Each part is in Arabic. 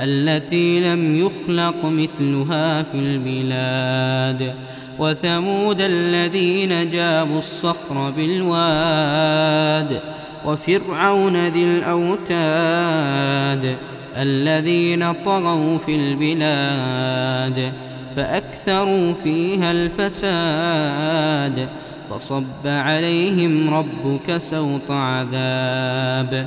التي لم يخلق مثلها في البلاد. وثمود الذين جابوا الصخر بالواد وفرعون ذي الأوتاد الذين طغوا في البلاد فأكثروا فيها الفساد. فصب عليهم ربك سوط عذاب.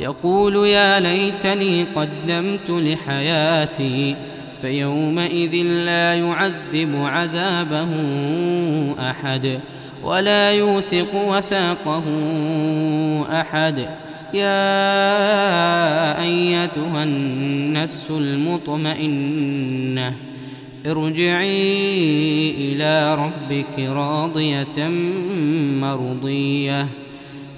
يقول يا ليتني قدمت لحياتي فيومئذ لا يعذب عذابه أحد ولا يوثق وثاقه أحد. يا أيتها النفس المطمئنة ارجعي إلى ربك راضية مرضية.